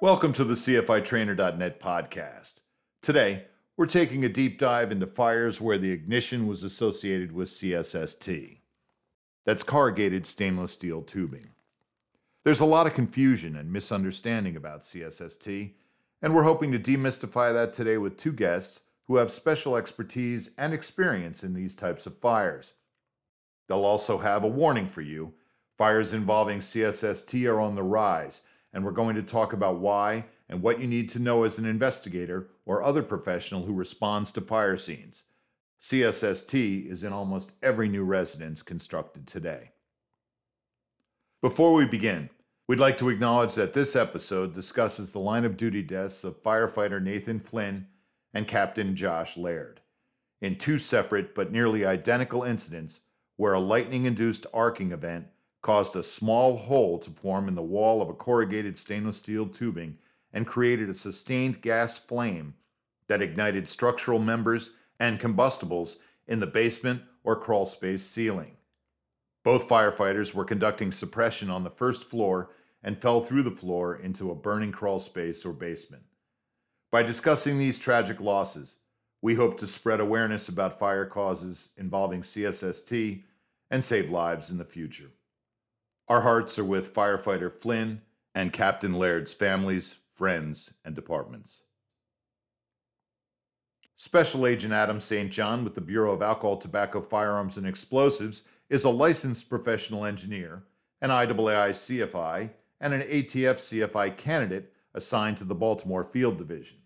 Welcome to the CFITrainer.net podcast. Today, we're taking a deep dive into fires where the ignition was associated with CSST. That's corrugated stainless steel tubing. There's a lot of confusion and misunderstanding about CSST, and we're hoping to demystify that today with two guests who have special expertise and experience in these types of fires. They'll also have a warning for you fires involving CSST are on the rise and we're going to talk about why and what you need to know as an investigator or other professional who responds to fire scenes. CSST is in almost every new residence constructed today. Before we begin, we'd like to acknowledge that this episode discusses the line of duty deaths of firefighter Nathan Flynn and Captain Josh Laird in two separate but nearly identical incidents where a lightning induced arcing event caused a small hole to form in the wall of a corrugated stainless steel tubing and created a sustained gas flame that ignited structural members and combustibles in the basement or crawl space ceiling. Both firefighters were conducting suppression on the first floor and fell through the floor into a burning crawl space or basement. By discussing these tragic losses, we hope to spread awareness about fire causes involving CSST and save lives in the future. Our hearts are with firefighter Flynn and Captain Laird's families, friends, and departments. Special Agent Adam St. John with the Bureau of Alcohol, Tobacco, Firearms, and Explosives is a licensed professional engineer, an IAAI CFI, and an ATF CFI candidate assigned to the Baltimore Field Division.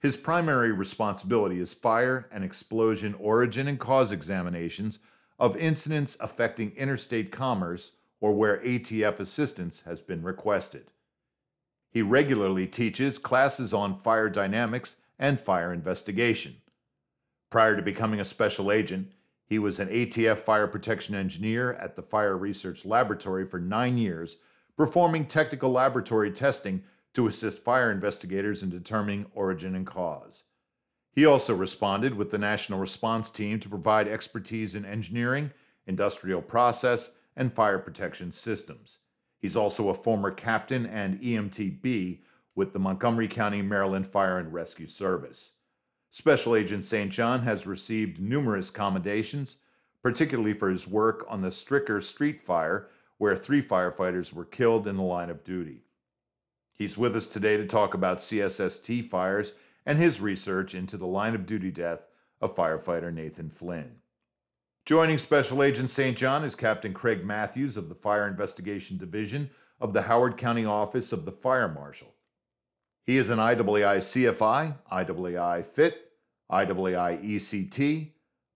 His primary responsibility is fire and explosion origin and cause examinations of incidents affecting interstate commerce or where ATF assistance has been requested. He regularly teaches classes on fire dynamics and fire investigation. Prior to becoming a special agent, he was an ATF fire protection engineer at the Fire Research Laboratory for nine years, performing technical laboratory testing to assist fire investigators in determining origin and cause. He also responded with the National Response Team to provide expertise in engineering, industrial process, and fire protection systems. He's also a former captain and EMTB with the Montgomery County, Maryland Fire and Rescue Service. Special Agent St. John has received numerous commendations, particularly for his work on the Stricker Street Fire, where three firefighters were killed in the line of duty. He's with us today to talk about CSST fires and his research into the line of duty death of firefighter Nathan Flynn. Joining Special Agent St. John is Captain Craig Matthews of the Fire Investigation Division of the Howard County Office of the Fire Marshal. He is an IAAI CFI, IAAI FIT, IAAI ECT,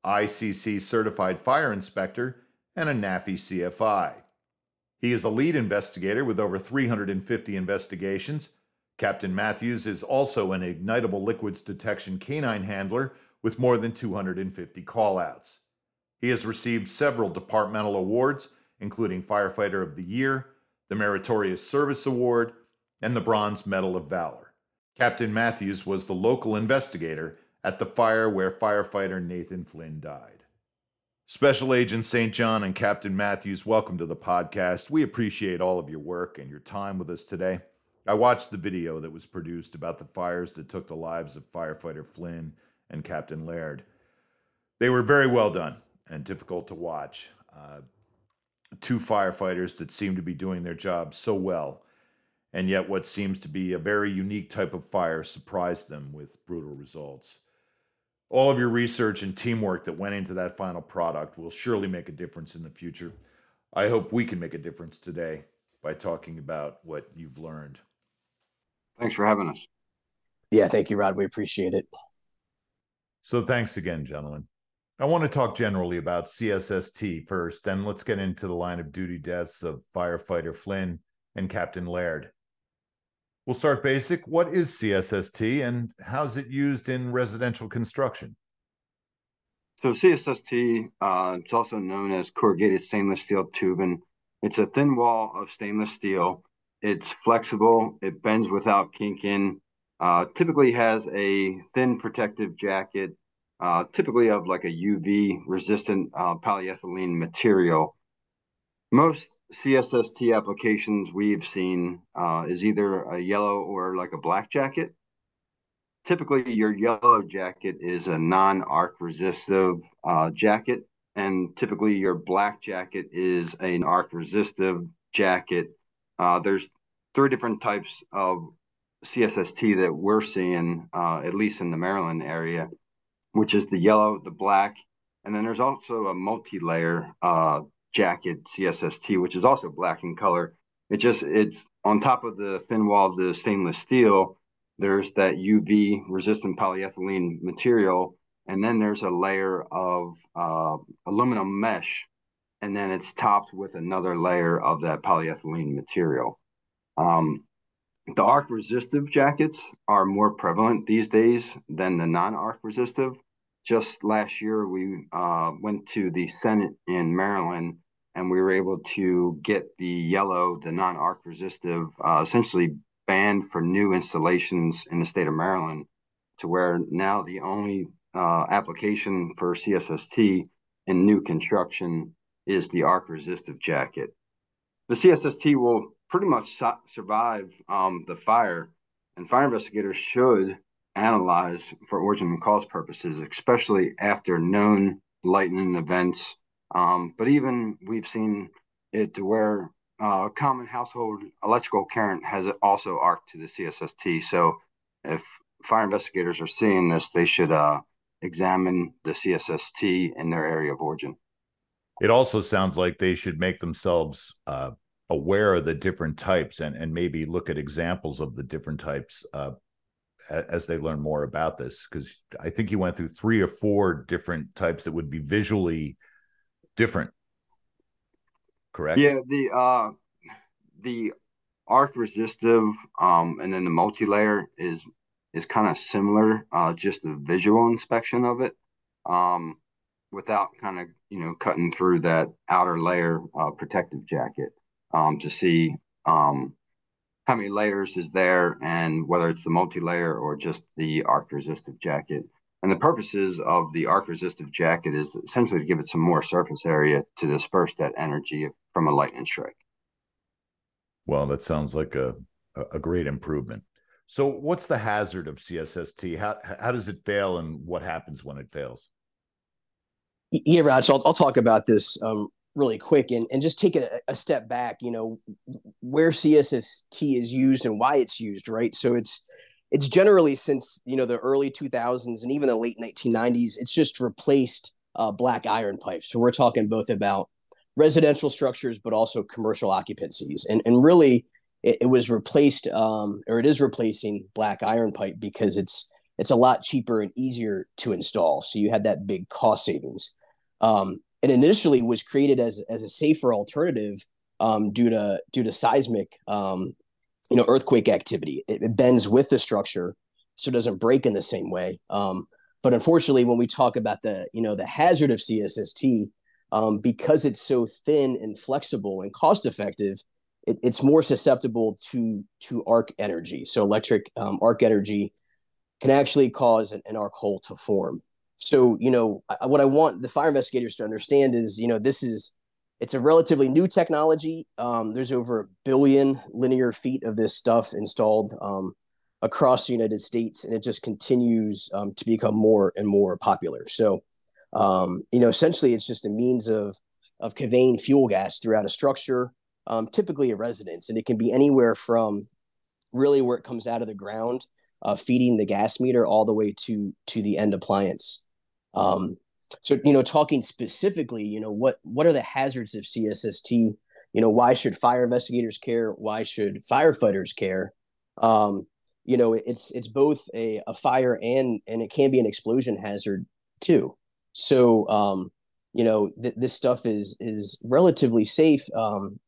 ICC Certified Fire Inspector, and a NAFI CFI. He is a lead investigator with over 350 investigations. Captain Matthews is also an ignitable liquids detection canine handler with more than 250 callouts. He has received several departmental awards, including Firefighter of the Year, the Meritorious Service Award, and the Bronze Medal of Valor. Captain Matthews was the local investigator at the fire where firefighter Nathan Flynn died. Special Agent St. John and Captain Matthews, welcome to the podcast. We appreciate all of your work and your time with us today. I watched the video that was produced about the fires that took the lives of firefighter Flynn and Captain Laird. They were very well done and difficult to watch. Uh, two firefighters that seem to be doing their job so well, and yet what seems to be a very unique type of fire surprised them with brutal results. All of your research and teamwork that went into that final product will surely make a difference in the future. I hope we can make a difference today by talking about what you've learned. Thanks for having us. Yeah, thank you, Rod. We appreciate it. So, thanks again, gentlemen. I want to talk generally about CSST first, then let's get into the line of duty deaths of firefighter Flynn and Captain Laird. We'll start basic. What is CSST and how's it used in residential construction? So CSST, uh, it's also known as corrugated stainless steel tubing. It's a thin wall of stainless steel. It's flexible. It bends without kinking. Uh, typically has a thin protective jacket uh, typically of like a UV resistant uh, polyethylene material. Most CSST applications we've seen uh, is either a yellow or like a black jacket. Typically, your yellow jacket is a non-arc resistive uh, jacket, and typically your black jacket is an arc resistive jacket. Uh, there's three different types of CSST that we're seeing, uh, at least in the Maryland area, which is the yellow, the black, and then there's also a multi-layer uh, jacket CSST, which is also black in color. It just it's on top of the thin wall of the stainless steel. There's that UV resistant polyethylene material, and then there's a layer of uh, aluminum mesh, and then it's topped with another layer of that polyethylene material. Um, the arc resistive jackets are more prevalent these days than the non arc resistive. Just last year, we uh, went to the Senate in Maryland and we were able to get the yellow, the non arc resistive, uh, essentially banned for new installations in the state of Maryland, to where now the only uh, application for CSST in new construction is the arc resistive jacket. The CSST will pretty much su- survive um, the fire, and fire investigators should analyze for origin and cause purposes, especially after known lightning events. Um, but even we've seen it to where uh, common household electrical current has also arced to the CSST. So if fire investigators are seeing this, they should uh, examine the CSST in their area of origin. It also sounds like they should make themselves uh, aware of the different types and, and maybe look at examples of the different types uh, as they learn more about this. Because I think you went through three or four different types that would be visually different. Correct? Yeah, the uh, the arc resistive um, and then the multi-layer is is kind of similar, uh, just a visual inspection of it. Um, without kind of you know cutting through that outer layer uh, protective jacket um, to see um, how many layers is there and whether it's the multi-layer or just the arc resistive jacket. And the purposes of the arc resistive jacket is essentially to give it some more surface area to disperse that energy from a lightning strike. Well, that sounds like a a great improvement. So, what's the hazard of CSST? How how does it fail, and what happens when it fails? Yeah, Rod, I'll, I'll talk about this um, really quick and, and just take a, a step back, you know, where CSST is used and why it's used, right? So it's it's generally since you know the early 2000s and even the late 1990s, it's just replaced uh, black iron pipes. So we're talking both about residential structures, but also commercial occupancies, and and really it, it was replaced um, or it is replacing black iron pipe because it's it's a lot cheaper and easier to install. So you had that big cost savings. Um, and initially was created as as a safer alternative um, due to due to seismic um, you know earthquake activity. It, it, bends with the structure, so it doesn't break in the same way. Um, but unfortunately, when we talk about the you know the hazard of CSST, um, because it's so thin and flexible and cost effective, it, it's more susceptible to to arc energy. So electric um, arc energy can actually cause an, an arc hole to form so you know I, what i want the fire investigators to understand is you know this is it's a relatively new technology. Um, there's over a billion linear feet of this stuff installed um, across the united states and it just continues um, to become more and more popular. So um, you know essentially it's just a means of of conveying fuel gas throughout a structure um, typically a residence and it can be anywhere from really where it comes out of the ground uh, feeding the gas meter all the way to to the end appliance um, so you know, talking specifically, you know, what what are the hazards of CSST? You know, why should fire investigators care? Why should firefighters care? Um, you know, it's it's both a, a fire and and it can be an explosion hazard too. So um, you know, th- this stuff is is relatively safe um,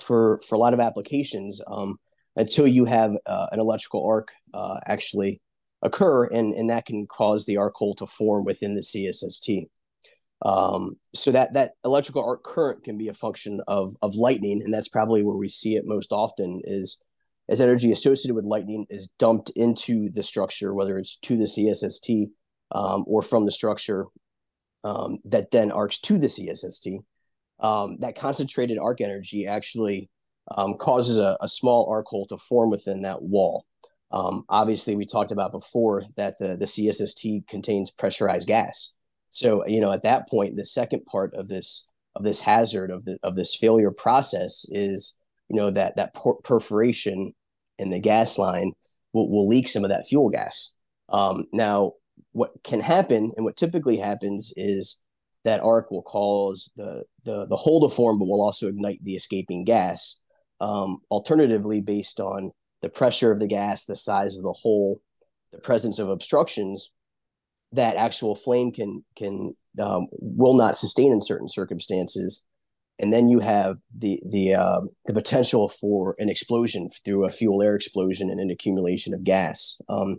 for for a lot of applications um, until you have uh, an electrical arc uh, actually occur, and, and that can cause the arc hole to form within the CSST. Um, so that that electrical arc current can be a function of of lightning, and that's probably where we see it most often. Is as energy associated with lightning is dumped into the structure, whether it's to the CSST um, or from the structure um, that then arcs to the CSST. um, that concentrated arc energy actually um, causes a, a, small arc hole to form within that wall. Um, obviously, we talked about before that the, the CSST contains pressurized gas. So, you know, at that point, the second part of this of this hazard of the of this failure process is, you know, that that per- perforation in the gas line will, will leak some of that fuel gas. Um, now, what can happen and what typically happens is that arc will cause the the the hole to form, but will also ignite the escaping gas. Um, alternatively, based on the pressure of the gas, the size of the hole, the presence of obstructions, that actual flame can can um, will not sustain in certain circumstances, and then you have the the uh, the potential for an explosion through a fuel air explosion and an accumulation of gas. Um,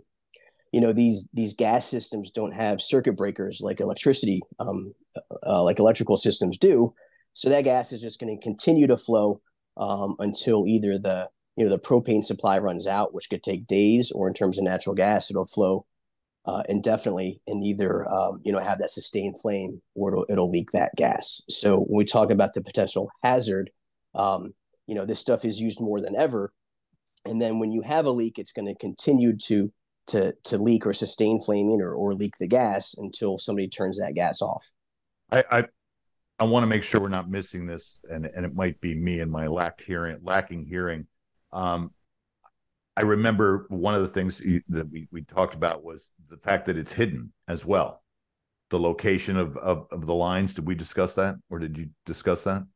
you know these these gas systems don't have circuit breakers like electricity um, uh, like electrical systems do so that gas is just going to continue to flow um, until either the you know the propane supply runs out which could take days or in terms of natural gas it'll flow uh, indefinitely and either um, you know have that sustained flame or it'll, it'll, leak that gas so when we talk about the potential hazard um, you know this stuff is used more than ever and then when you have a leak it's going to continue to to to leak or sustain flaming or, or leak the gas until somebody turns that gas off. I I, I want to make sure we're not missing this, and and it might be me and my lack hearing, lacking hearing. Um, I remember one of the things that we, we talked about was the fact that it's hidden as well. The location of, of, of the lines. Did we discuss that, or did you discuss that?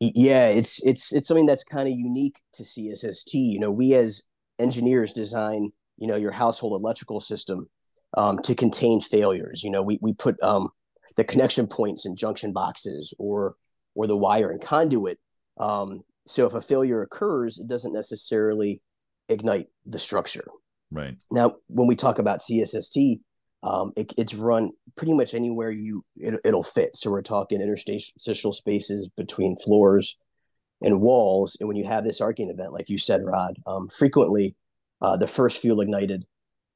Yeah, it's it's it's something that's kind of unique to CSST. You know, we as engineers design you know your household electrical system um, to contain failures. You know, we we put um, the connection points in junction boxes or or the wire and conduit. Um, so if a failure occurs, it doesn't necessarily ignite the structure. Right. Now, when we talk about CSST, um, it, it's run pretty much anywhere you it, will fit. So we're talking interstitial spaces between floors and walls. And when you have this arcing event, like you said, Rod, um, frequently uh, the first fuel ignited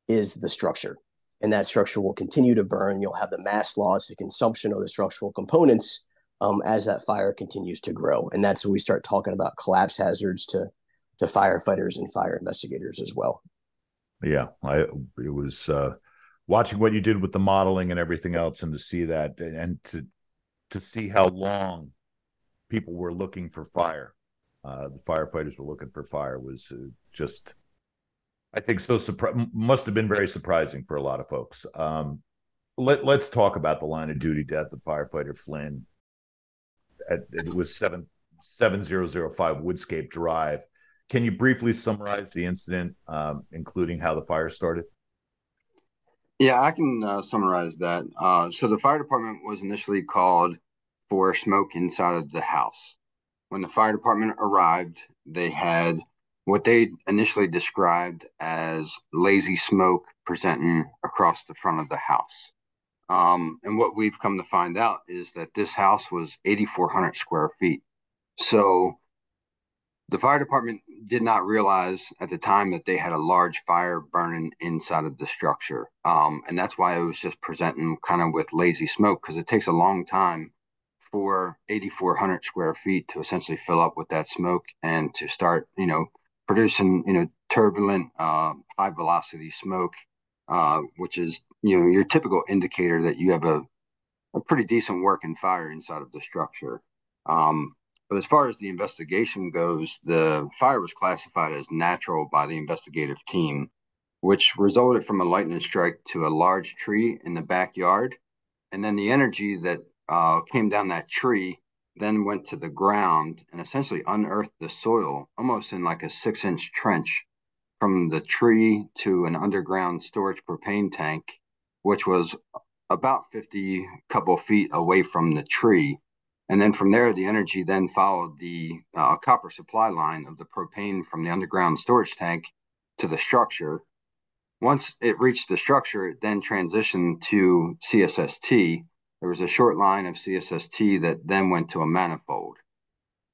is the structure. And that structure will continue to burn. You'll have the mass loss, the consumption of the structural components um, as that fire continues to grow. And that's when we start talking about collapse hazards to, to firefighters and fire investigators as well. Yeah, I it was uh, watching what you did with the modeling and everything else, and to see that, and to to see how long people were looking for fire. Uh, the firefighters were looking for fire was uh, just I think so. Surpri- must have been very surprising for a lot of folks. Um, let Let's talk about the line of duty death of firefighter Flynn. At, it was seven seven zero zero five Woodscape Drive. Can you briefly summarize the incident, um, including how the fire started? Yeah, I can uh, summarize that. Uh, so the fire department was initially called for smoke inside of the house. When the fire department arrived, they had what they initially described as lazy smoke presenting across the front of the house. Um, and what we've come to find out is that this house was 8,400 square feet. So the fire department did not realize at the time that they had a large fire burning inside of the structure. Um, and that's why it was just presenting kind of with lazy smoke because it takes a long time for 8,400 square feet to essentially fill up with that smoke and to start, you know, producing you know turbulent uh, high velocity smoke uh, which is you know your typical indicator that you have a, a pretty decent working fire inside of the structure. Um, but as far as the investigation goes the fire was classified as natural by the investigative team which resulted from a lightning strike to a large tree in the backyard. And then the energy that uh, came down that tree then went to the ground and essentially unearthed the soil almost in like a six inch trench from the tree to an underground storage propane tank, which was about 50 couple feet away from the tree. And then from there, the energy then followed the uh, copper supply line of the propane from the underground storage tank to the structure. Once it reached the structure, it then transitioned to CSST, there was a short line of CSST that then went to a manifold.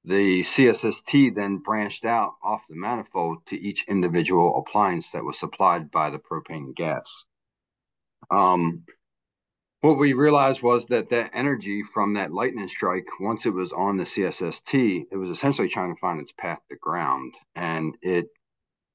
The CSST then branched out off the manifold to each individual appliance that was supplied by the propane gas. Um, what we realized was that that energy from that lightning strike, once it was on the CSST, it was essentially trying to find its path to ground, and it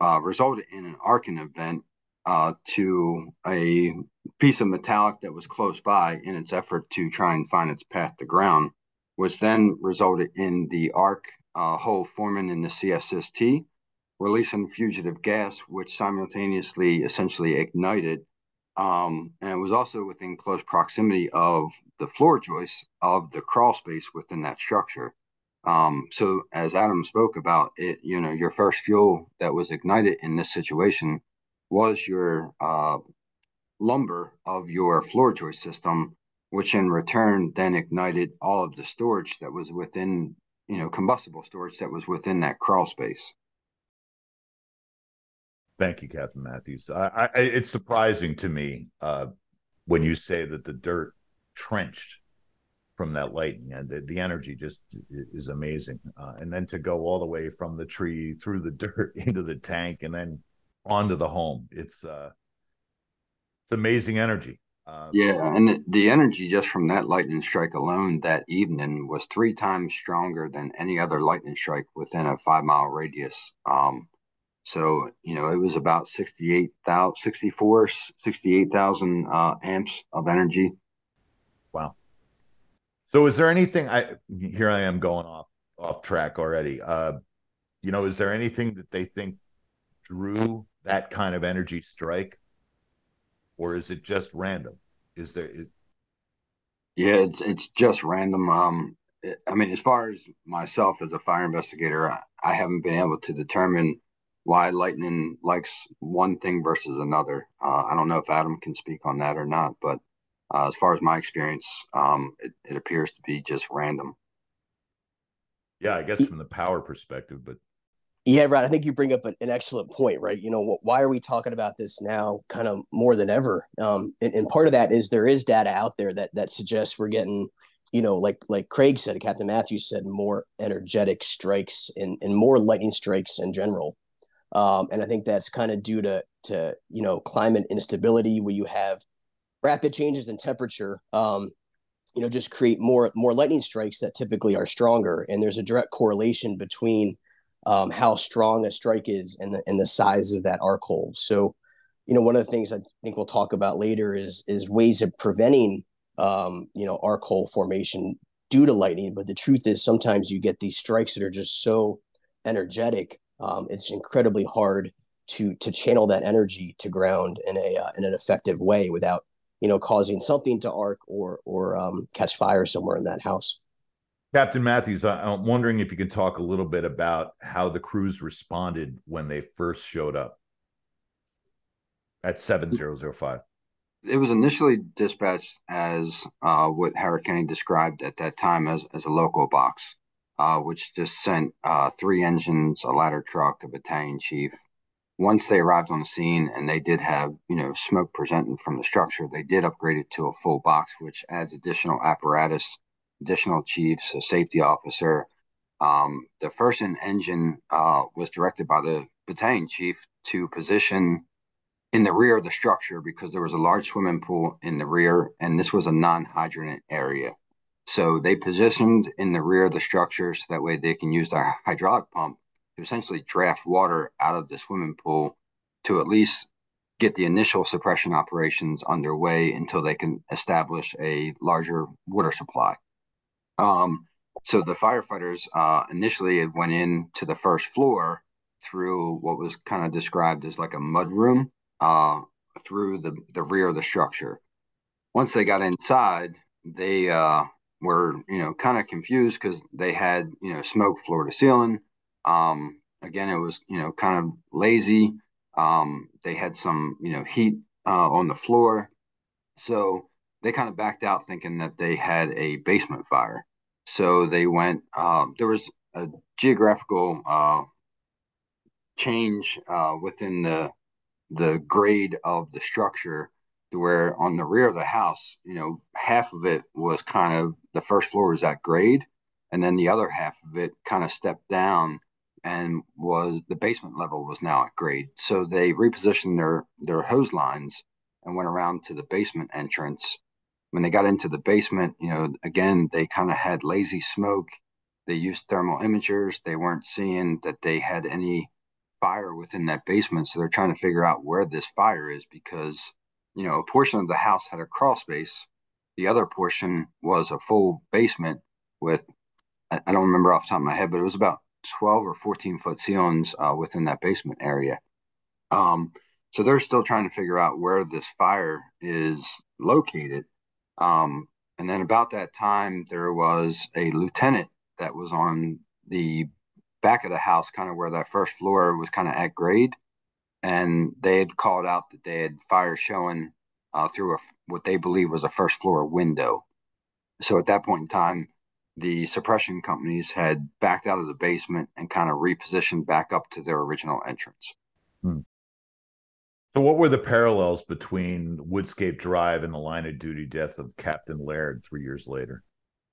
uh, resulted in an arcing event uh, to a piece of metallic that was close by in its effort to try and find its path to ground, which then resulted in the arc uh, hole forming in the CSST, releasing fugitive gas, which simultaneously essentially ignited um, and it was also within close proximity of the floor joist of the crawl space within that structure. Um, so as Adam spoke about it, you know, your first fuel that was ignited in this situation was your uh, lumber of your floor joist system, which in return then ignited all of the storage that was within, you know, combustible storage that was within that crawl space. Thank you, Captain Matthews. I, I, it's surprising to me uh, when you say that the dirt trenched from that lightning and the, the energy just is amazing. Uh, and then to go all the way from the tree through the dirt into the tank and then onto the home, it's uh, it's amazing energy. Uh, yeah, and the, the energy just from that lightning strike alone that evening was three times stronger than any other lightning strike within a five mile radius. Um, so, you know, it was about 68,000, 64, 68,000 uh, amps of energy. Wow. So is there anything I here I am going off off track already. Uh you know, is there anything that they think drew that kind of energy strike or is it just random? Is there is... Yeah, it's it's just random um I mean, as far as myself as a fire investigator, I, I haven't been able to determine why lightning likes one thing versus another. Uh, I don't know if Adam can speak on that or not, but uh, as far as my experience, um, it, it appears to be just random. Yeah, I guess from the power perspective, but yeah, right. I think you bring up an, excellent point, right? You know, why are we talking about this now, kind of more than ever? Um, and, and, part of that is there is data out there that that suggests we're getting, you know, like like Craig said, Captain Matthews said, more energetic strikes and and more lightning strikes in general. Um, and I think that's kind of due to to you know climate instability, where you have rapid changes in temperature. Um, you know, just create more more lightning strikes that typically are stronger, and there's a direct correlation between um, how strong a strike is and the and the size of that arc hole. So, you know, one of the things I think we'll talk about later is is ways of preventing um, you know arc hole formation due to lightning. But the truth is, sometimes you get these strikes that are just so energetic um, it's incredibly hard to to channel that energy to ground in a uh, in an effective way without you know causing something to arc or or um, catch fire somewhere in that house. Captain Matthews, I'm wondering if you can talk a little bit about how the crews responded when they first showed up at 7005. It was initially dispatched as uh, what Howard County described at that time as, as a local box uh, which just sent uh, three engines, a ladder truck, a battalion chief. Once they arrived on the scene and they did have, you know, smoke presenting from the structure, they did upgrade it to a full box, which adds additional apparatus, additional chiefs, a safety officer. Um, the first engine uh, was directed by the battalion chief to position in the rear of the structure because there was a large swimming pool in the rear, and this was a non-hydrant area. So they positioned in the rear of the structure so that way they can use their hydraulic pump to essentially draft water out of the swimming pool to at least get the initial suppression operations underway until they can establish a larger water supply. Um, so the firefighters uh, initially went in to the first floor through what was kind of described as like a mud room uh, through the, the rear of the structure. Once they got inside, they uh, were you know kind of confused because they had you know smoke floor to ceiling. Um, again, it was you know kind of lazy. Um, they had some you know heat uh, on the floor, so they kind of backed out thinking that they had a basement fire. So they went. Uh, there was a geographical uh, change uh, within the the grade of the structure to where on the rear of the house, you know, half of it was kind of the first floor was at grade, and then the other half of it kind of stepped down and was the basement level was now at grade. So they repositioned their their hose lines and went around to the basement entrance when they got into the basement, you know, again, they kind of had lazy smoke. They used thermal imagers. They weren't seeing that they had any fire within that basement. So they're trying to figure out where this fire is because, you know, a portion of the house had a crawl space. The other portion was a full basement with, I don't remember off the top of my head, but it was about 12 or 14 foot ceilings uh, within that basement area. Um, so they're still trying to figure out where this fire is located. Um, and then about that time, there was a lieutenant that was on the back of the house, kind of where that first floor was kind of at grade. And they had called out that they had fire showing uh, through a, what they believe was a first floor window. So at that point in time, the suppression companies had backed out of the basement and kind of repositioned back up to their original entrance. Hmm. So, what were the parallels between Woodscape Drive and the line of duty death of Captain Laird three years later?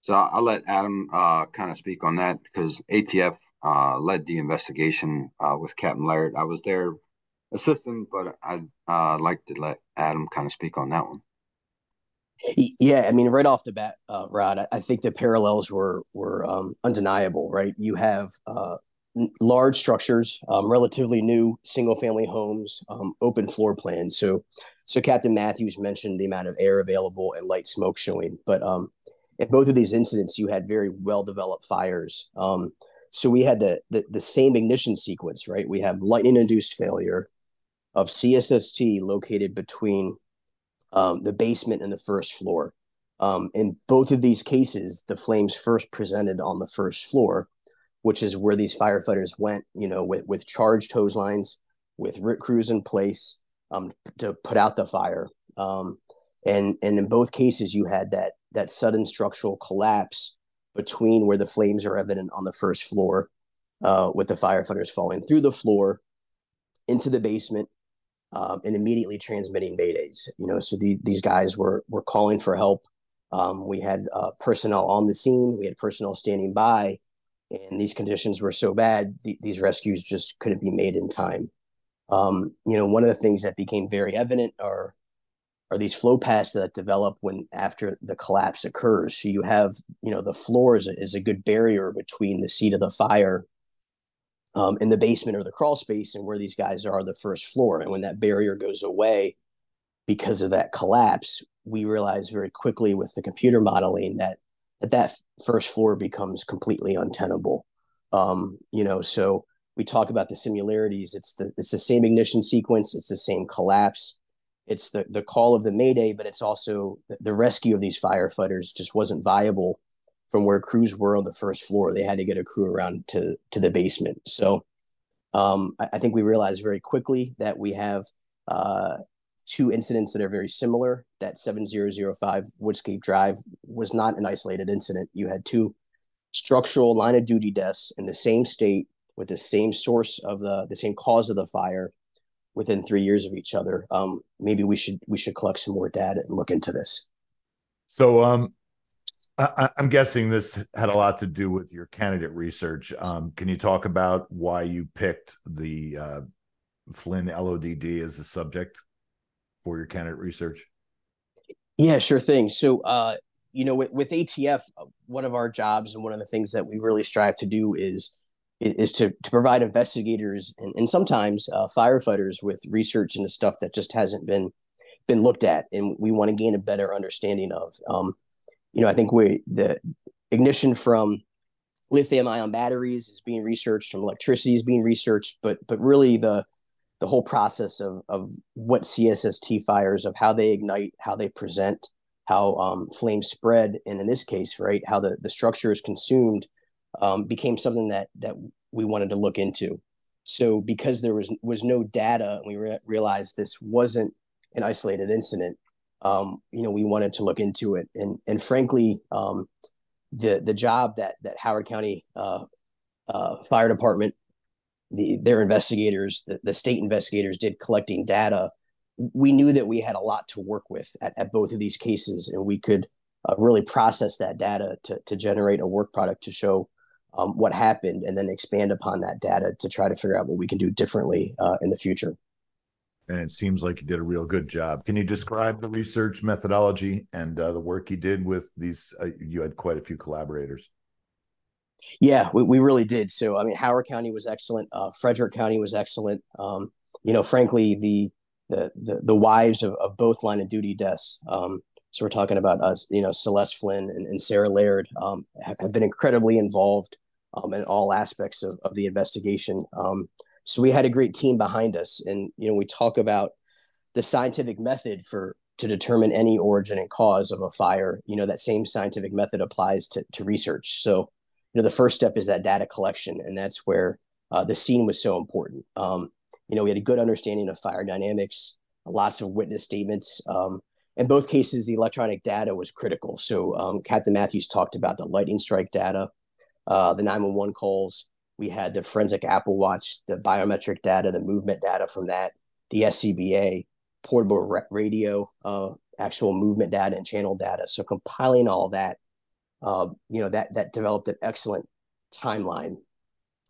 So, I'll let Adam uh, kind of speak on that because ATF uh, led the investigation uh, with Captain Laird. I was there assistant, but I'd uh, like to let Adam kind of speak on that one. Yeah, I mean, right off the bat, uh, Rod, I, I think the parallels were were um, undeniable. Right, you have uh, large structures, um, relatively new single family homes, um, open floor plans. So, so Captain Matthews mentioned the amount of air available and light smoke showing, but um, in both of these incidents, you had very well developed fires. Um, so we had the, the the same ignition sequence, right? We have lightning induced failure of CSST located between um, the basement and the first floor. Um, in both of these cases, the flames first presented on the first floor which is where these firefighters went, you know, with, with charged hose lines, with RIT crews in place um, to put out the fire. Um, and, and in both cases, you had that, that sudden structural collapse between where the flames are evident on the first floor, uh, with the firefighters falling through the floor into the basement um, and immediately transmitting maydays. You know, so the, these guys were were calling for help. Um, we had uh, personnel on the scene. We had personnel standing by, and these conditions were so bad, th- these rescues just couldn't be made in time. Um, you know, one of the things that became very evident are are these flow paths that develop when after the collapse occurs. So you have, you know, the floor is a, is a good barrier between the seat of the fire um, in the basement or the crawl space and where these guys are the first floor. And when that barrier goes away because of that collapse, we realize very quickly with the computer modeling that that that first floor becomes completely untenable. Um, you know, so we talk about the similarities. It's the it's the same ignition sequence. It's the same collapse. It's the the call of the mayday, but it's also the, the rescue of these firefighters just wasn't viable from where crews were on the first floor. They had to get a crew around to to the basement. So um, I, I, think we realized very quickly that we have uh, two incidents that are very similar. That 7005 Woodscape Drive was not an isolated incident. You had two structural line of duty deaths in the same state with the same source of the the same cause of the fire within three years of each other. Um, maybe we should we should collect some more data and look into this. So um, I, am guessing this had a lot to do with your candidate research. Um, can you talk about why you picked the uh, Flynn LODD as a subject? for your candidate research? Yeah, sure thing. So, uh, you know, with, with ATF, one of our jobs and one of the things that we really strive to do is is to, to provide investigators and, and sometimes uh, firefighters with research into stuff that just hasn't been been looked at, and we want to gain a better understanding of. Um, you know, I think we the ignition from lithium ion batteries is being researched, from electricity is being researched, but but really the the whole process of of what CSST fires, of how they ignite, how they present, how um, flames spread, and in this case, right, how the the structure is consumed, um, became something that that we wanted to look into. So because there was was no data, and we re- realized this wasn't an isolated incident. Um, you know, we wanted to look into it, and and frankly, um, the the job that that Howard County uh, uh, Fire Department the their investigators, the, the state investigators did collecting data, we knew that we had a lot to work with at, at both of these cases, and we could uh, really process that data to, to generate a work product to show um, what happened and then expand upon that data to try to figure out what we can do differently uh, in the future. And it seems like you did a real good job. Can you describe the research methodology and uh, the work you did with these? Uh, you had quite a few collaborators. Yeah, we, we really did. So, I mean, Howard County was excellent. Uh, Frederick County was excellent. Um, you know, frankly, the the the, the wives of, of both line of duty deaths. Um, so we're talking about us, you know, Celeste Flynn and, and Sarah Laird um, have, have, been incredibly involved um, in all aspects of, of the investigation. So we had a great team behind us, and you know, we talk about the scientific method for to determine any origin and cause of a fire. You know, that same scientific method applies to to research. So you know, the first step is that data collection, and that's where uh, the scene was so important. Um, you know, we had a good understanding of fire dynamics, lots of witness statements. Um, in both cases, the electronic data was critical. So um, Captain Matthews talked about the lightning strike data, uh, the 911 calls. We had the forensic Apple Watch, the biometric data, the movement data from that, the SCBA, portable radio, uh, actual movement data and channel data. So compiling all that, uh, you know, that that developed an excellent timeline.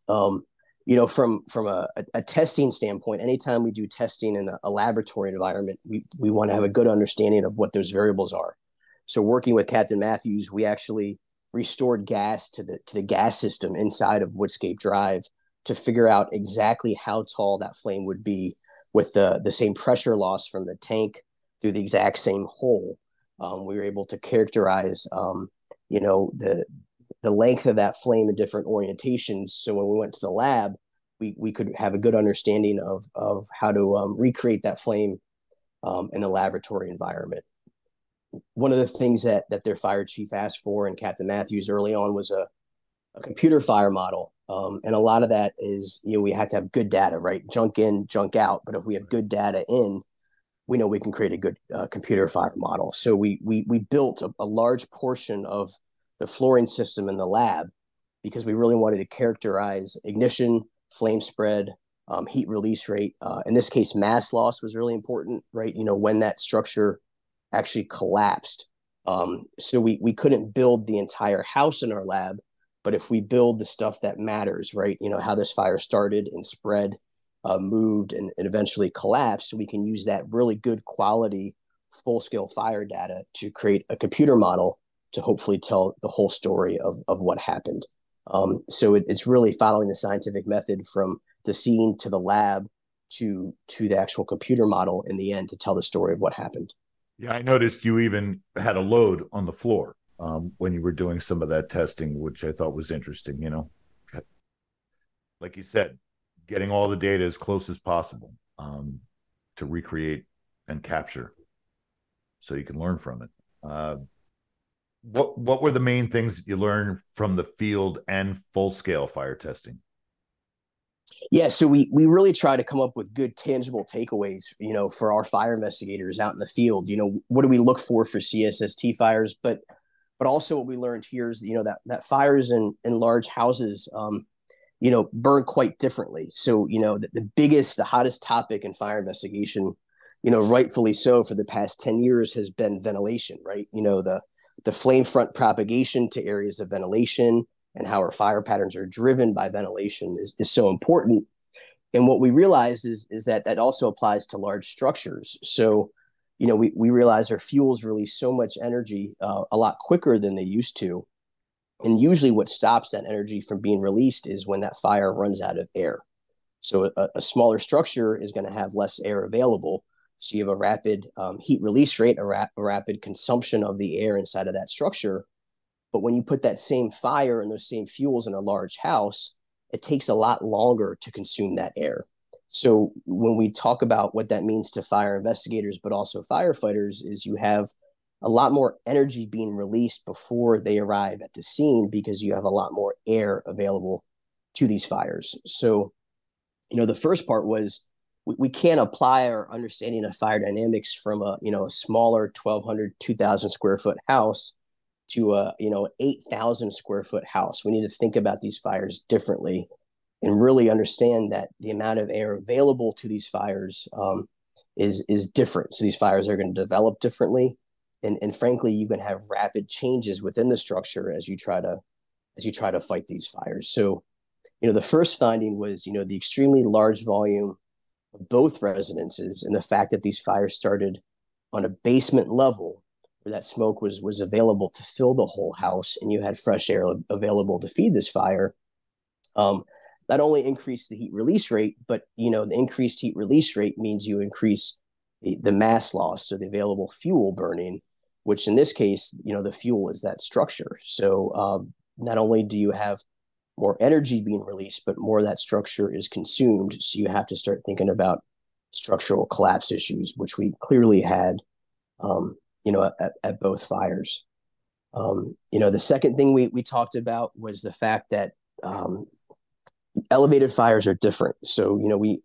Um, you know, from from a, a, testing standpoint, anytime we do testing in a, a laboratory environment, we, we want to have a good understanding of what those variables are. So working with Captain Matthews, we actually restored gas to the to the gas system inside of Woodscape Drive to figure out exactly how tall that flame would be with the the same pressure loss from the tank through the exact same hole. Um, we were able to characterize, um, you know, the the length of that flame in different orientations. So when we went to the lab, we we could have a good understanding of of how to um, recreate that flame um, in the laboratory environment. One of the things that that their fire chief asked for and Captain Matthews early on was a, a computer fire model. Um, and a lot of that is, you know, we have to have good data, right? Junk in, junk out. But if we have good data in, we know we can create a good uh, computer fire model. So we we we built a, a large portion of the flooring system in the lab because we really wanted to characterize ignition, flame spread, um, heat release rate. Uh, in this case, mass loss was really important, right? You know, when that structure actually collapsed. Um, so we, we couldn't build the entire house in our lab, but if we build the stuff that matters, right? You know, how this fire started and spread, uh, moved, and, and eventually collapsed, we can use that really good quality full scale fire data to create a computer model to hopefully tell the whole story of, of what happened. Um, so it, it's really following the scientific method from the scene to the lab to to the actual computer model in the end to tell the story of what happened. Yeah, I noticed you even had a load on the floor um, when you were doing some of that testing, which I thought was interesting. You know, like you said, getting all the data as close as possible um, to recreate and capture, so you can learn from it. Uh, what what were the main things you learned from the field and full scale fire testing? Yeah, so we we really try to come up with good tangible takeaways, you know, for our fire investigators out in the field. You know, what do we look for for CSST fires, but but also what we learned here is you know that that fires in in large houses, um, you know, burn quite differently. So you know the, the biggest, the hottest topic in fire investigation, you know, rightfully so for the past ten years has been ventilation, right? You know the the flame front propagation to areas of ventilation and how our fire patterns are driven by ventilation is, is so important. And what we realize is, is that that also applies to large structures. So, you know, we, we realize our fuels release so much energy uh, a lot quicker than they used to. And usually what stops that energy from being released is when that fire runs out of air. So a, a smaller structure is going to have less air available. So you have a rapid um, heat release rate, a, a rapid consumption of the air inside of that structure. But when you put that same fire and those same fuels in a large house, it takes a lot longer to consume that air. So when we talk about what that means to fire investigators, but also firefighters, is you have a lot more energy being released before they arrive at the scene because you have a lot more air available to these fires. So, you know, the first part was we, we can't apply our understanding of fire dynamics from a you know a smaller 1200 2000 square foot house to a you know 8000 square foot house. We need to think about these fires differently and really understand that the amount of air available to these fires um, is is different. So these fires are going to develop differently. And and frankly you can have rapid changes within the structure as you try to as you try to fight these fires. So you know the first finding was you know the extremely large volume of both residences and the fact that these fires started on a basement level where that smoke was was available to fill the whole house and you had fresh air available to feed this fire um, not only increase the heat release rate but you know the increased heat release rate means you increase the, the mass loss so the available fuel burning which in this case you know the fuel is that structure. So um, not only do you have more energy being released but more that structure is consumed. So you have to start thinking about structural collapse issues which we clearly had um, you know, at, at both fires. Um, you know, the second thing we, we talked about was the fact that um, elevated fires are different. So, you know, we,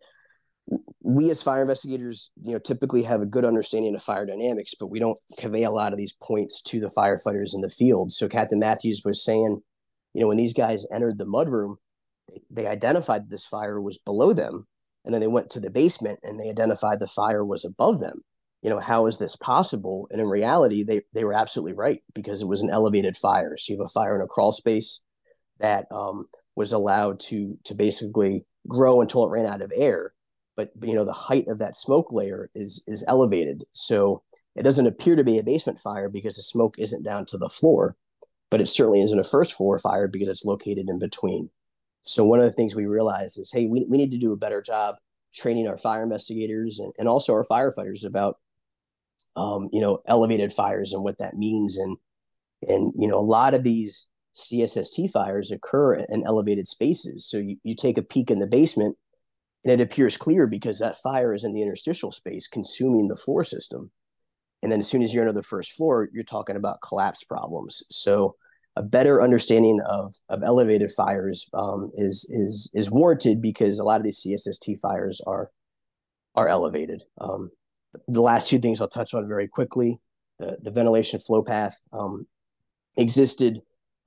we as fire investigators, you know, typically have a good understanding of fire dynamics, but we don't convey a lot of these points to the firefighters in the field. So Captain Matthews was saying, you know, when these guys entered the mudroom, they, they identified this fire was below them. And then they went to the basement and they identified the fire was above them you know, how is this possible? And in reality, they, they were absolutely right because it was an elevated fire. So you have a fire in a crawl space that um, was allowed to to basically grow until it ran out of air. But you know, the height of that smoke layer is is elevated. So it doesn't appear to be a basement fire because the smoke isn't down to the floor, but it certainly isn't a first floor fire because it's located in between. So one of the things we realized is, hey, we, we need to do a better job training our fire investigators and, and also our firefighters about um, you know, elevated fires and what that means. And, and, you know, a lot of these CSST fires occur in elevated spaces. So you, you take a peek in the basement and it appears clear because that fire is in the interstitial space consuming the floor system. And then as soon as you're under the first floor, you're talking about collapse problems. So a better understanding of, of elevated fires um, is, is, is warranted because a lot of these CSST fires are, are elevated. Um, the last two things I'll touch on very quickly. The, the ventilation flow path um, existed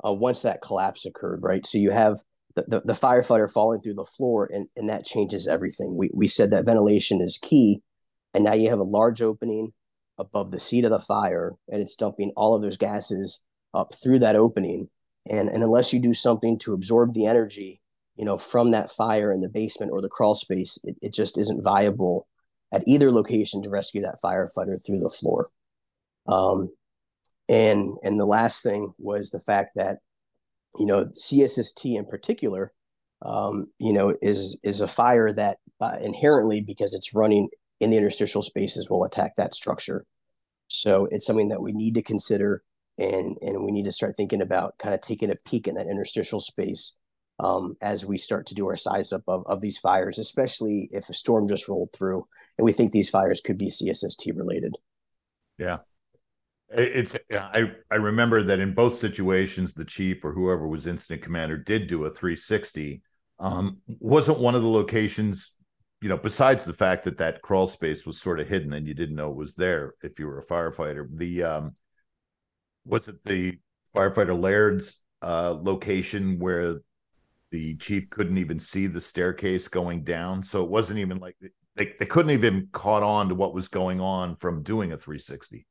uh, once that collapse occurred, right? So you have the, the, the, firefighter falling through the floor, and, and that changes everything. We, we said that ventilation is key, and now you have a large opening above the seat of the fire, and it's dumping all of those gases up through that opening. And, and unless you do something to absorb the energy, you know, from that fire in the basement or the crawl space, it, it just isn't viable at either location to rescue that firefighter through the floor. Um, and and the last thing was the fact that you know CSST in particular, um, you know, is is a fire that uh, inherently because it's running in the interstitial spaces will attack that structure. So it's something that we need to consider and and we need to start thinking about kind of taking a peek in that interstitial space um, as we start to do our size up of, of these fires, especially if a storm just rolled through and we think these fires could be CSST related. Yeah. It's I I remember that in both situations the chief or whoever was incident commander did do a 360. Um, wasn't one of the locations, you know, besides the fact that that crawl space was sort of hidden and you didn't know it was there if you were a firefighter. The um, was it the firefighter Laird's uh, location where the chief couldn't even see the staircase going down. So it wasn't even like they, they couldn't even caught on to what was going on from doing a 360.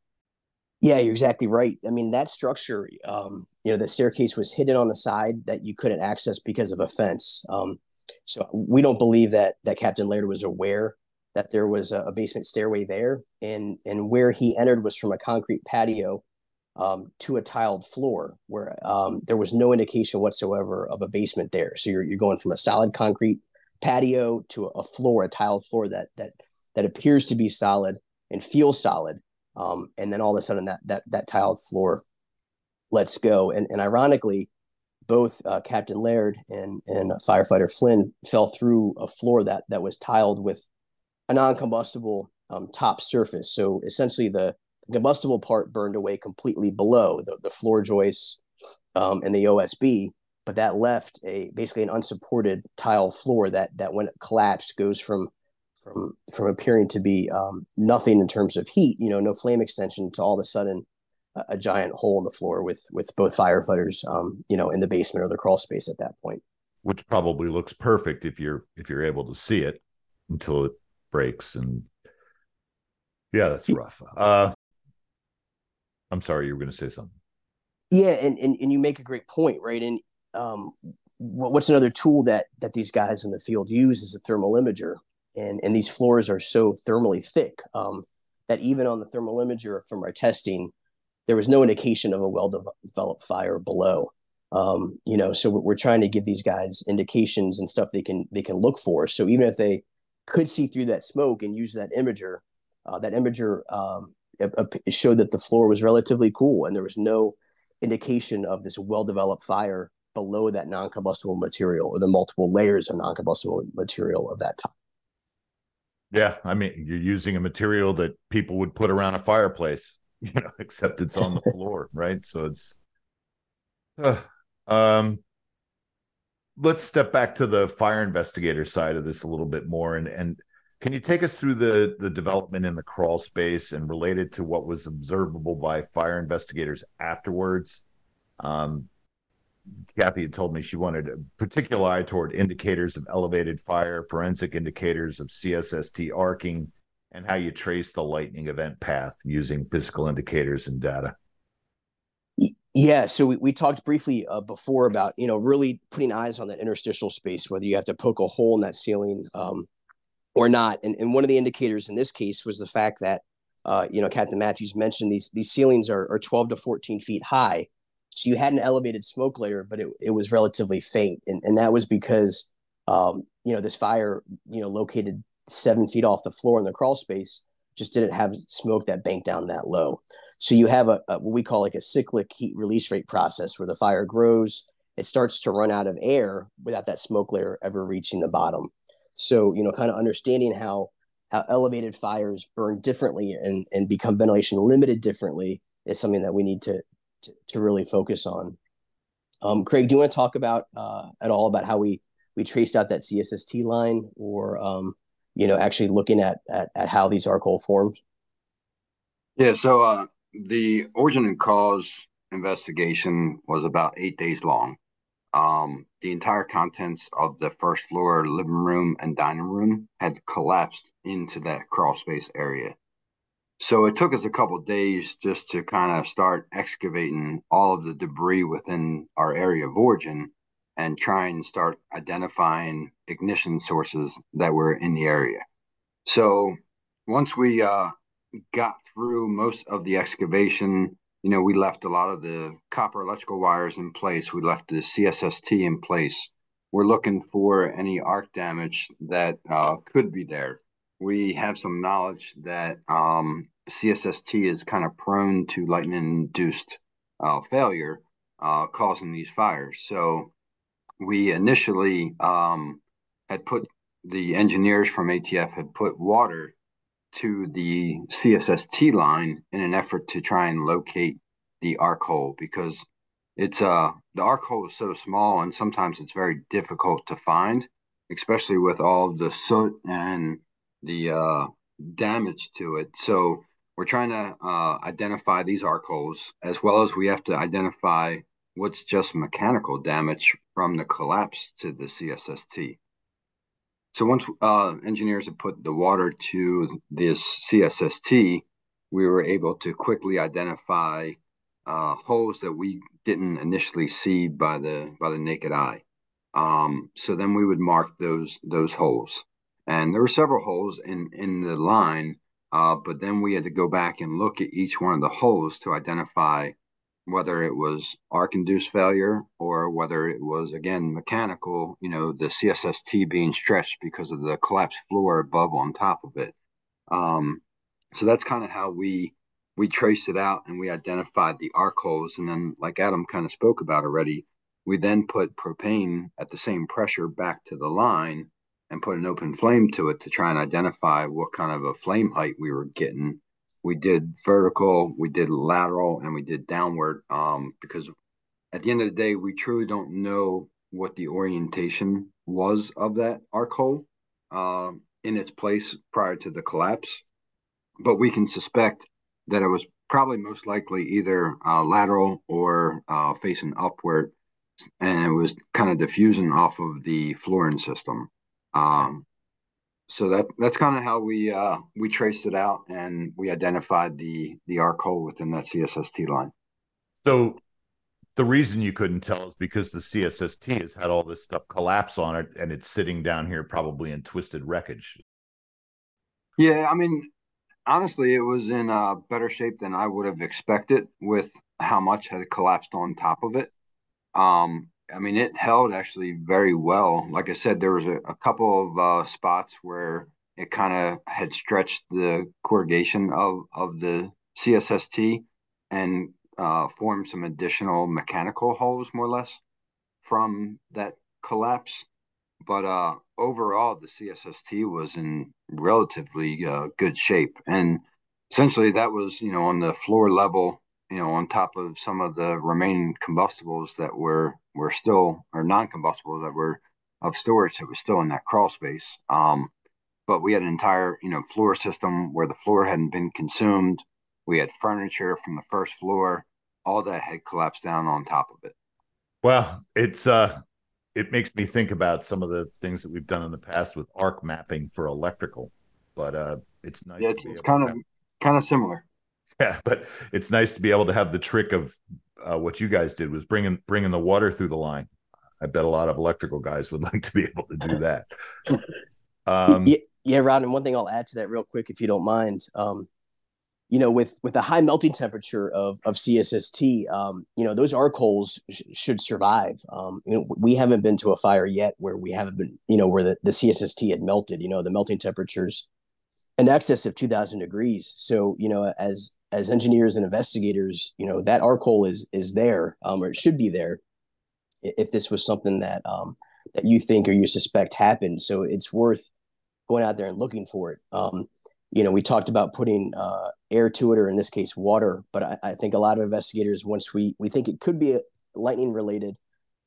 Yeah, you're exactly right. I mean, that structure, um, you know, the staircase was hidden on the side that you couldn't access because of a fence. Um, so we don't believe that that Captain Laird was aware that there was a, a basement stairway there, and and where he entered was from a concrete patio um, to a tiled floor where um, there was no indication whatsoever of a basement there. So you're, you're going from a solid concrete patio to a floor, a tiled floor that that that appears to be solid and feels solid. Um, and then all of a sudden that that that tiled floor lets go. And and ironically, both uh, Captain Laird and and firefighter Flynn fell through a floor that that was tiled with a non-combustible um, top surface. So essentially the the combustible part burned away completely below the, the floor joists um, and the OSB, but that left a basically an unsupported tile floor that that when it collapsed goes from from from appearing to be um, nothing in terms of heat, you know, no flame extension to all of a sudden a, a giant hole in the floor with with both firefighters, um, you know, in the basement or the crawl space at that point. Which probably looks perfect if you're if you're able to see it until it breaks and yeah, that's rough. Uh, I'm sorry, you were going to say something. Yeah, and, and and you make a great point, right? And um, what's another tool that that these guys in the field use is a thermal imager. and and these floors are so thermally thick um, that even on the thermal imager from our testing, there was no indication of a well-developed fire below. Um, you know, so we're trying to give these guys indications and stuff they can they can look for. So even if they could see through that smoke and use that imager, uh, that imager um, showed that the floor was relatively cool and there was no indication of this well-developed fire below that non-combustible material or the multiple layers of non-combustible material of that type. Yeah, I mean, you're using a material that people would put around a fireplace, you know, except it's on the floor, right? So it's. Uh, um, let's step back to the fire investigator side of this a little bit more, and and can you take us through the the development in the crawl space and related to what was observable by fire investigators afterwards? Um, Kathy had told me she wanted a particular eye toward indicators of elevated fire, forensic indicators of CSST arcing, and how you trace the lightning event path using physical indicators and data. Yeah, so we, we talked briefly uh, before about you know really putting eyes on that interstitial space, whether you have to poke a hole in that ceiling um, or not. And, and one of the indicators in this case was the fact that uh, you know Captain Matthews mentioned these these ceilings are, are 12 to 14 feet high, so you had an elevated smoke layer, but it, it was relatively faint. And, and that was because, um, you know, this fire, you know, located seven feet off the floor in the crawl space just didn't have smoke that banked down that low. So you have a, a, what we call like a cyclic heat release rate process where the fire grows, it starts to run out of air without that smoke layer ever reaching the bottom. So, you know, kind of understanding how how elevated fires burn differently and, and become ventilation limited differently is something that we need to to, to really focus on. Um, Craig, do you want to talk about uh, at all about how we we traced out that CSST line, or um, you know, actually looking at, at at how these arc hole formed? Yeah. So uh, the origin and cause investigation was about eight days long. Um, the entire contents of the first floor living room and dining room had collapsed into that crawl space area. So it took us a couple days just to kind of start excavating all of the debris within our area of origin and try and start identifying ignition sources that were in the area. So once we uh, got through most of the excavation, you know, we left a lot of the copper electrical wires in place. We left the CSST in place. We're looking for any arc damage that uh, could be there. We have some knowledge that um, CSST is kind of prone to lightning induced uh, failure, uh, causing these fires. So we initially um, had put the engineers from ATF had put water to the CSST line in an effort to try and locate the arc hole because it's uh the arc hole is so small and sometimes it's very difficult to find, especially with all the soot and the uh, damage to it. So we're trying to uh, identify these arc holes as well as we have to identify what's just mechanical damage from the collapse to the CSST. So once uh, engineers had put the water to this CSST, we were able to quickly identify uh, holes that we didn't initially see by the by the naked eye. Um, so then we would mark those those holes, and there were several holes in in the line uh, but then we had to go back and look at each one of the holes to identify whether it was arc induced failure or whether it was, again, mechanical, you know, the CSST being stretched because of the collapsed floor above on top of it. Um, so that's kind of how we we traced it out and we identified the arc holes. And then, like Adam kind of spoke about already, we then put propane at the same pressure back to the line and put an open flame to it to try and identify what kind of a flame height we were getting. We did vertical, we did lateral, and we did downward um, because at the end of the day, we truly don't know what the orientation was of that arc hole uh, in its place prior to the collapse. But we can suspect that it was probably most likely either uh, lateral or uh, facing upward, and it was kind of diffusing off of the flooring system. Um, so that that's kind of how we uh, we traced it out and we identified the the arc hole within that CSST line. So the reason you couldn't tell is because the CSST has had all this stuff collapse on it and it's sitting down here probably in twisted wreckage. Yeah, I mean, honestly, it was in uh, better shape than I would have expected with how much had collapsed on top of it. Um, I mean, it held actually very well. Like I said, there was a, a couple of uh, spots where it kind of had stretched the corrugation of of the CSST and uh, formed some additional mechanical holes, more or less, from that collapse. But uh, overall, the CSST was in relatively uh, good shape, and essentially that was, you know, on the floor level you know, on top of some of the remaining combustibles that were were still or non-combustibles that were of storage that was still in that crawl space. Um, but we had an entire, you know, floor system where the floor hadn't been consumed. We had furniture from the first floor. All that had collapsed down on top of it. Well, it's uh it makes me think about some of the things that we've done in the past with arc mapping for electrical. But uh it's nice. Yeah, it's, it's kind of kind of similar. Yeah, but it's nice to be able to have the trick of uh, what you guys did was bringing bringing the water through the line. I bet a lot of electrical guys would like to be able to do that. Um, yeah, yeah, Rod. And one thing I'll add to that real quick, if you don't mind. Um, you know, with with a high melting temperature of of CSST, um, you know, those arc holes sh- should survive. Um, you know, we haven't been to a fire yet where we haven't been, you know, where the, the CSST had melted. You know, the melting temperatures in excess of 2000 degrees. So, you know, as as engineers and investigators, you know, that arc hole is is there, um, or it should be there, if this was something that um, that you think or you suspect happened. So it's worth going out there and looking for it. Um, you know, we talked about putting uh, air to it, or in this case, water. But I, I, think a lot of investigators, once we we think it could be lightning related,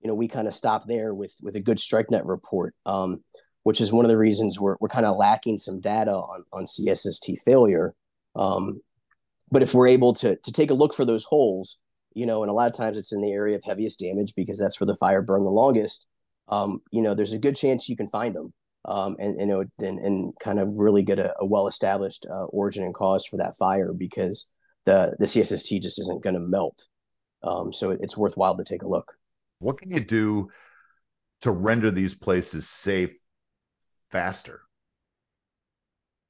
you know, we kind of stop there with with a good StrikeNet report, um, which is one of the reasons we're we're kind of lacking some data on on CSST failure. Um, but if we're able to to take a look for those holes, you know, and a lot of times it's in the area of heaviest damage because that's where the fire burned the longest. Um, you know, there's a good chance you can find them. Um, and, and, and, and kind of really get a, a well-established uh, origin and cause for that fire because the the CSST just isn't going to melt. Um, so it's worthwhile to take a look. What can you do to render these places safe faster?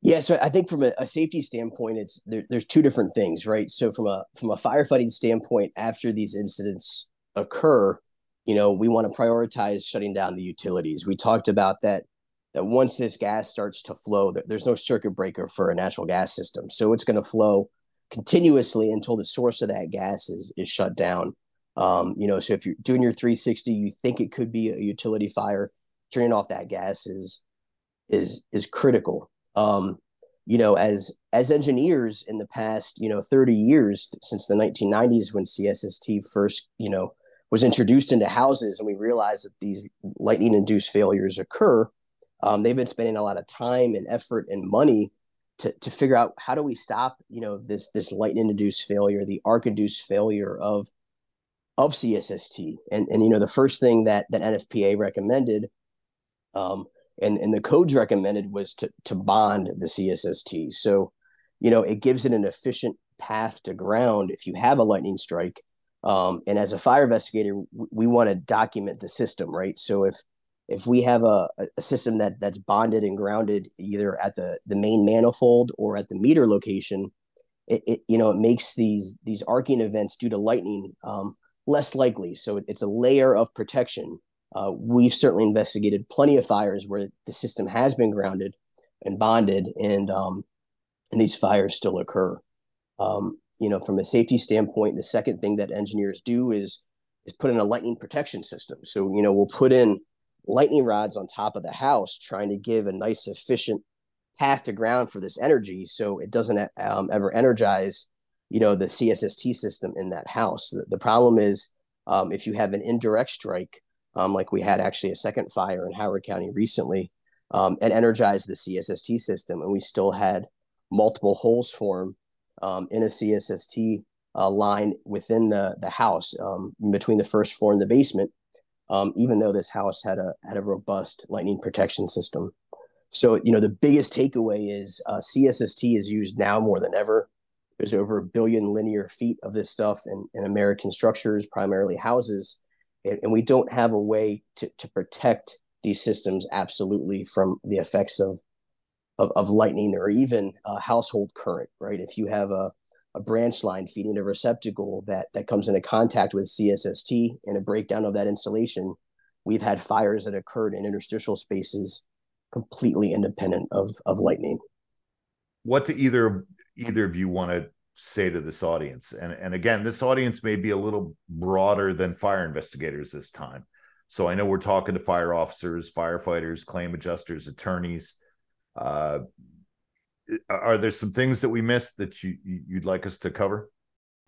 Yeah, so I think from a, a safety standpoint, it's there, there's two different things, right? So from a from a firefighting standpoint, after these incidents occur, you know, we want to prioritize shutting down the utilities. We talked about that that once this gas starts to flow, there's no circuit breaker for a natural gas system, so it's going to flow continuously until the source of that gas is is shut down. Um, you know, so if you're doing your 360, you think it could be a utility fire, turning off that gas is is is critical um, you know, as as engineers in the past, you know, 30 years since the 1990s when CSST first, you know, was introduced into houses and we realized that these lightning induced failures occur, um, they've been spending a lot of time and effort and money to, to figure out how do we stop, you know, this this lightning induced failure, the arc induced failure of of CSST. And and you know, the first thing that that NFPA recommended um, and and the codes recommended was to to bond the CSST. So, you know, it gives it an efficient path to ground if you have a lightning strike. Um, and as a fire investigator, we, we want to document the system, right? So if if we have a, a system that that's bonded and grounded either at the the main manifold or at the meter location, it, it you know it makes these these arcing events due to lightning um, less likely. So it's a layer of protection uh, we've certainly investigated plenty of fires where the system has been grounded and bonded, and um, and these fires still occur. Um, you know, from a safety standpoint, the second thing that engineers do is is put in a lightning protection system. So you know, we'll put in lightning rods on top of the house, trying to give a nice, efficient path to ground for this energy, so it doesn't um, ever energize, you know, the CSST system in that house. The, the problem is um, if you have an indirect strike, um, like we had actually a second fire in Howard County recently, um, and energized the CSST system, and we still had multiple holes form um, in a CSST uh, line within the the house um, between the first floor and the basement. Um, even though this house had a had a robust lightning protection system, so you know the biggest takeaway is uh, CSST is used now more than ever. There's over a billion linear feet of this stuff in, in American structures, primarily houses and, we don't have a way to, to protect these systems absolutely from the effects of of, of lightning or even a household current, right? If you have a, a branch line feeding a receptacle that, that comes into contact with CSST and a breakdown of that insulation, we've had fires that occurred in interstitial spaces completely independent of, of lightning. What do either either of you want to say to this audience? And and again, this audience may be a little broader than fire investigators this time. So I know we're talking to fire officers, firefighters, claim adjusters, attorneys. Uh, are there some things that we missed that you you'd like us to cover?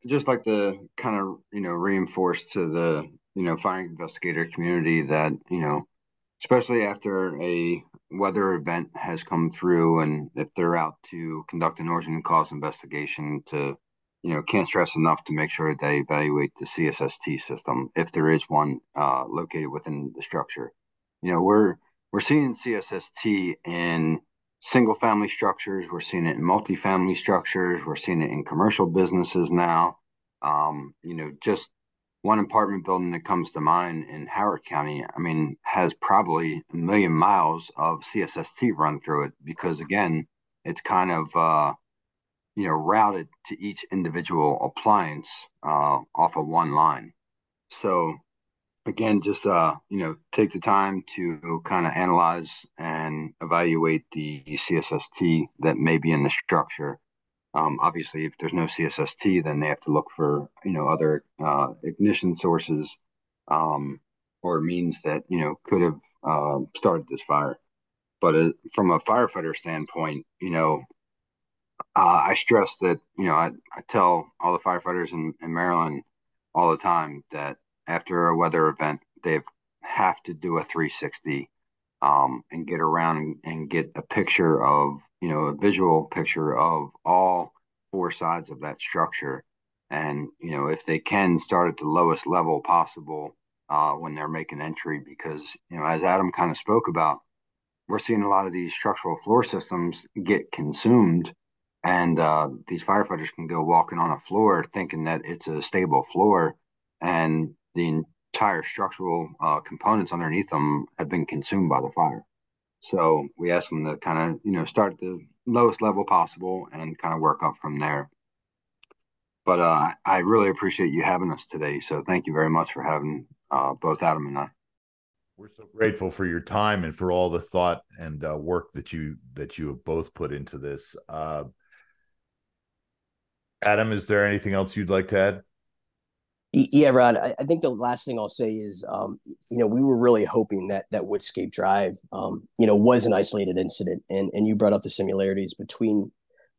Just like to kind of you know reinforce to the you know fire investigator community that you know especially after a weather event has come through and if they're out to conduct an origin cause investigation to you know can't stress enough to make sure they evaluate the csst system if there is one uh, located within the structure you know we're we're seeing csst in single family structures. We're seeing it in multifamily structures. We're seeing it in commercial businesses now. Um, you know, just one apartment building that comes to mind in Howard County, I mean, has probably a million miles of CSST run through it because, again, it's kind of, uh, you know, routed to each individual appliance uh, off of one line. So again, just uh, you know, take the time to kind of analyze and evaluate the CSST that may be in the structure. Um, obviously, if there's no CSST, then they have to look for you know other uh, ignition sources um, or means that you know could have uh, started this fire. But uh, from a firefighter standpoint, you know, uh, I stress that you know I, I tell all the firefighters in, in Maryland all the time that after a weather event, they have to do a 360 um, and get around and, and, get a picture of, you know, a visual picture of all four sides of that structure. And, you know, if they can start at the lowest level possible uh, when they're making entry, because, you know, as Adam kind of spoke about, we're seeing a lot of these structural floor systems get consumed and uh, these firefighters can go walking on a floor thinking that it's a stable floor and the entire structural uh, components underneath them have been consumed by the fire. So we ask them to kind of, you know, start at the lowest level possible and kind of work up from there. But uh, I really appreciate you having us today. So thank you very much for having uh, both Adam and I. We're so grateful for your time and for all the thought and uh, work that you that you have both put into this. Uh, Adam, is there anything else you'd like to add? Yeah, Rod. I, I, think the last thing I'll say is, um, you know, we were really hoping that that Woodscape Drive, um, you know, was an isolated incident, and and you brought up the similarities between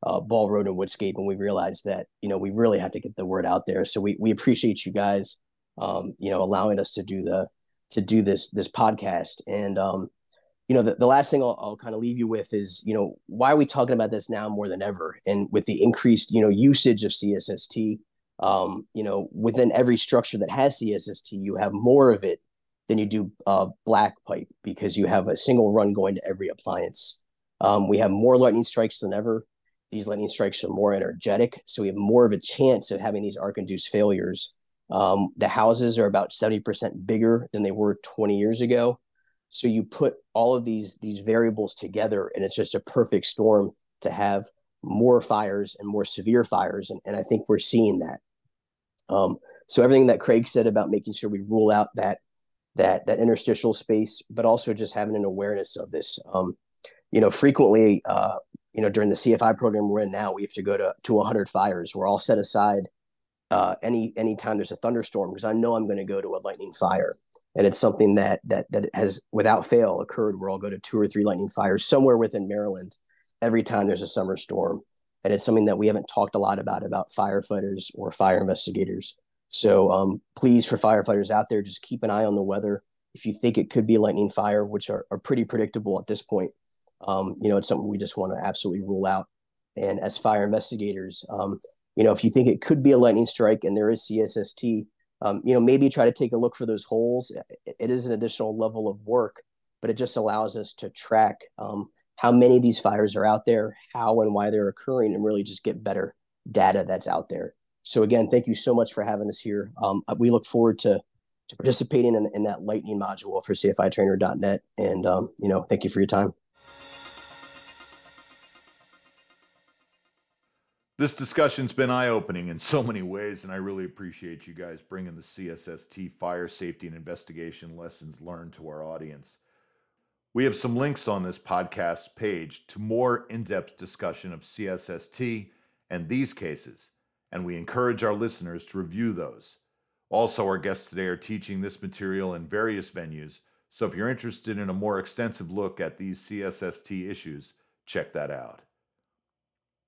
uh, Ball Road and Woodscape, and we realized that you know we really have to get the word out there. So we we appreciate you guys, um, you know, allowing us to do the to do this this podcast, and um, you know, the, the last thing I'll, I'll kind of leave you with is, you know, why are we talking about this now more than ever? And with the increased, you know, usage of CSST um, you know, within every structure that has CSST, you have more of it than you do uh, black pipe because you have a single run going to every appliance. Um, we have more lightning strikes than ever. These lightning strikes are more energetic, so we have more of a chance of having these arc-induced failures. Um, the houses are about 70% bigger than they were 20 years ago. So you put all of these these variables together, and it's just a perfect storm to have more fires and more severe fires. And, and I think we're seeing that. Um, so everything that Craig said about making sure we rule out that that that interstitial space, but also just having an awareness of this. Um, you know, frequently, uh, you know, during the CFI program we're in now, we have to go to to 100 fires. We're all set aside uh, any anytime there's a thunderstorm because I know I'm going to go to a lightning fire, and it's something that that that has without fail occurred where I'll go to two or three lightning fires somewhere within Maryland every time there's a summer storm and it's something that we haven't talked a lot about about firefighters or fire investigators. So um, please, for firefighters out there, just keep an eye on the weather. If you think it could be lightning fire, which are, are pretty predictable at this point, um, you know, it's something we just want to absolutely rule out. And as fire investigators, um, you know, if you think it could be a lightning strike and there is CSST, um, you know, maybe try to take a look for those holes. It, it is an additional level of work, but it just allows us to track um, how many of these fires are out there, how and why they're occurring, and really just get better data that's out there. So again, thank you so much for having us here. Um, we look forward to to participating in, in that lightning module for CFItrainer.net. And um, you know, thank you for your time. This discussion's been eye opening in so many ways, and I really appreciate you guys bringing the CSST fire safety and investigation lessons learned to our audience. We have some links on this podcast page to more in depth discussion of CSST and these cases, and we encourage our listeners to review those. Also, our guests today are teaching this material in various venues, so if you're interested in a more extensive look at these CSST issues, check that out.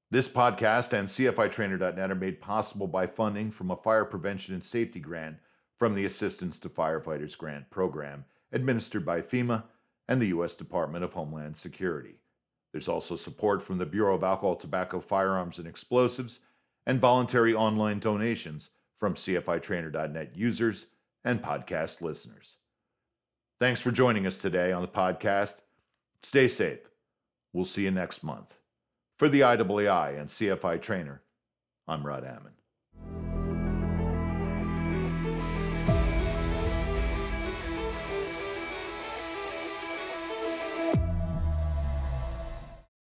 This podcast and CFITrainer.net are made possible by funding from a fire prevention and safety grant from the Assistance to Firefighters Grant Program, administered by FEMA and the U.S. Department of Homeland Security. There's also support from the Bureau of Alcohol, Tobacco, Firearms, and Explosives, and voluntary online donations from CFITrainer.net users and podcast listeners. Thanks for joining us today on the podcast. Stay safe. We'll see you next month. For the IAAI and CFI Trainer, I'm Rod Ammon.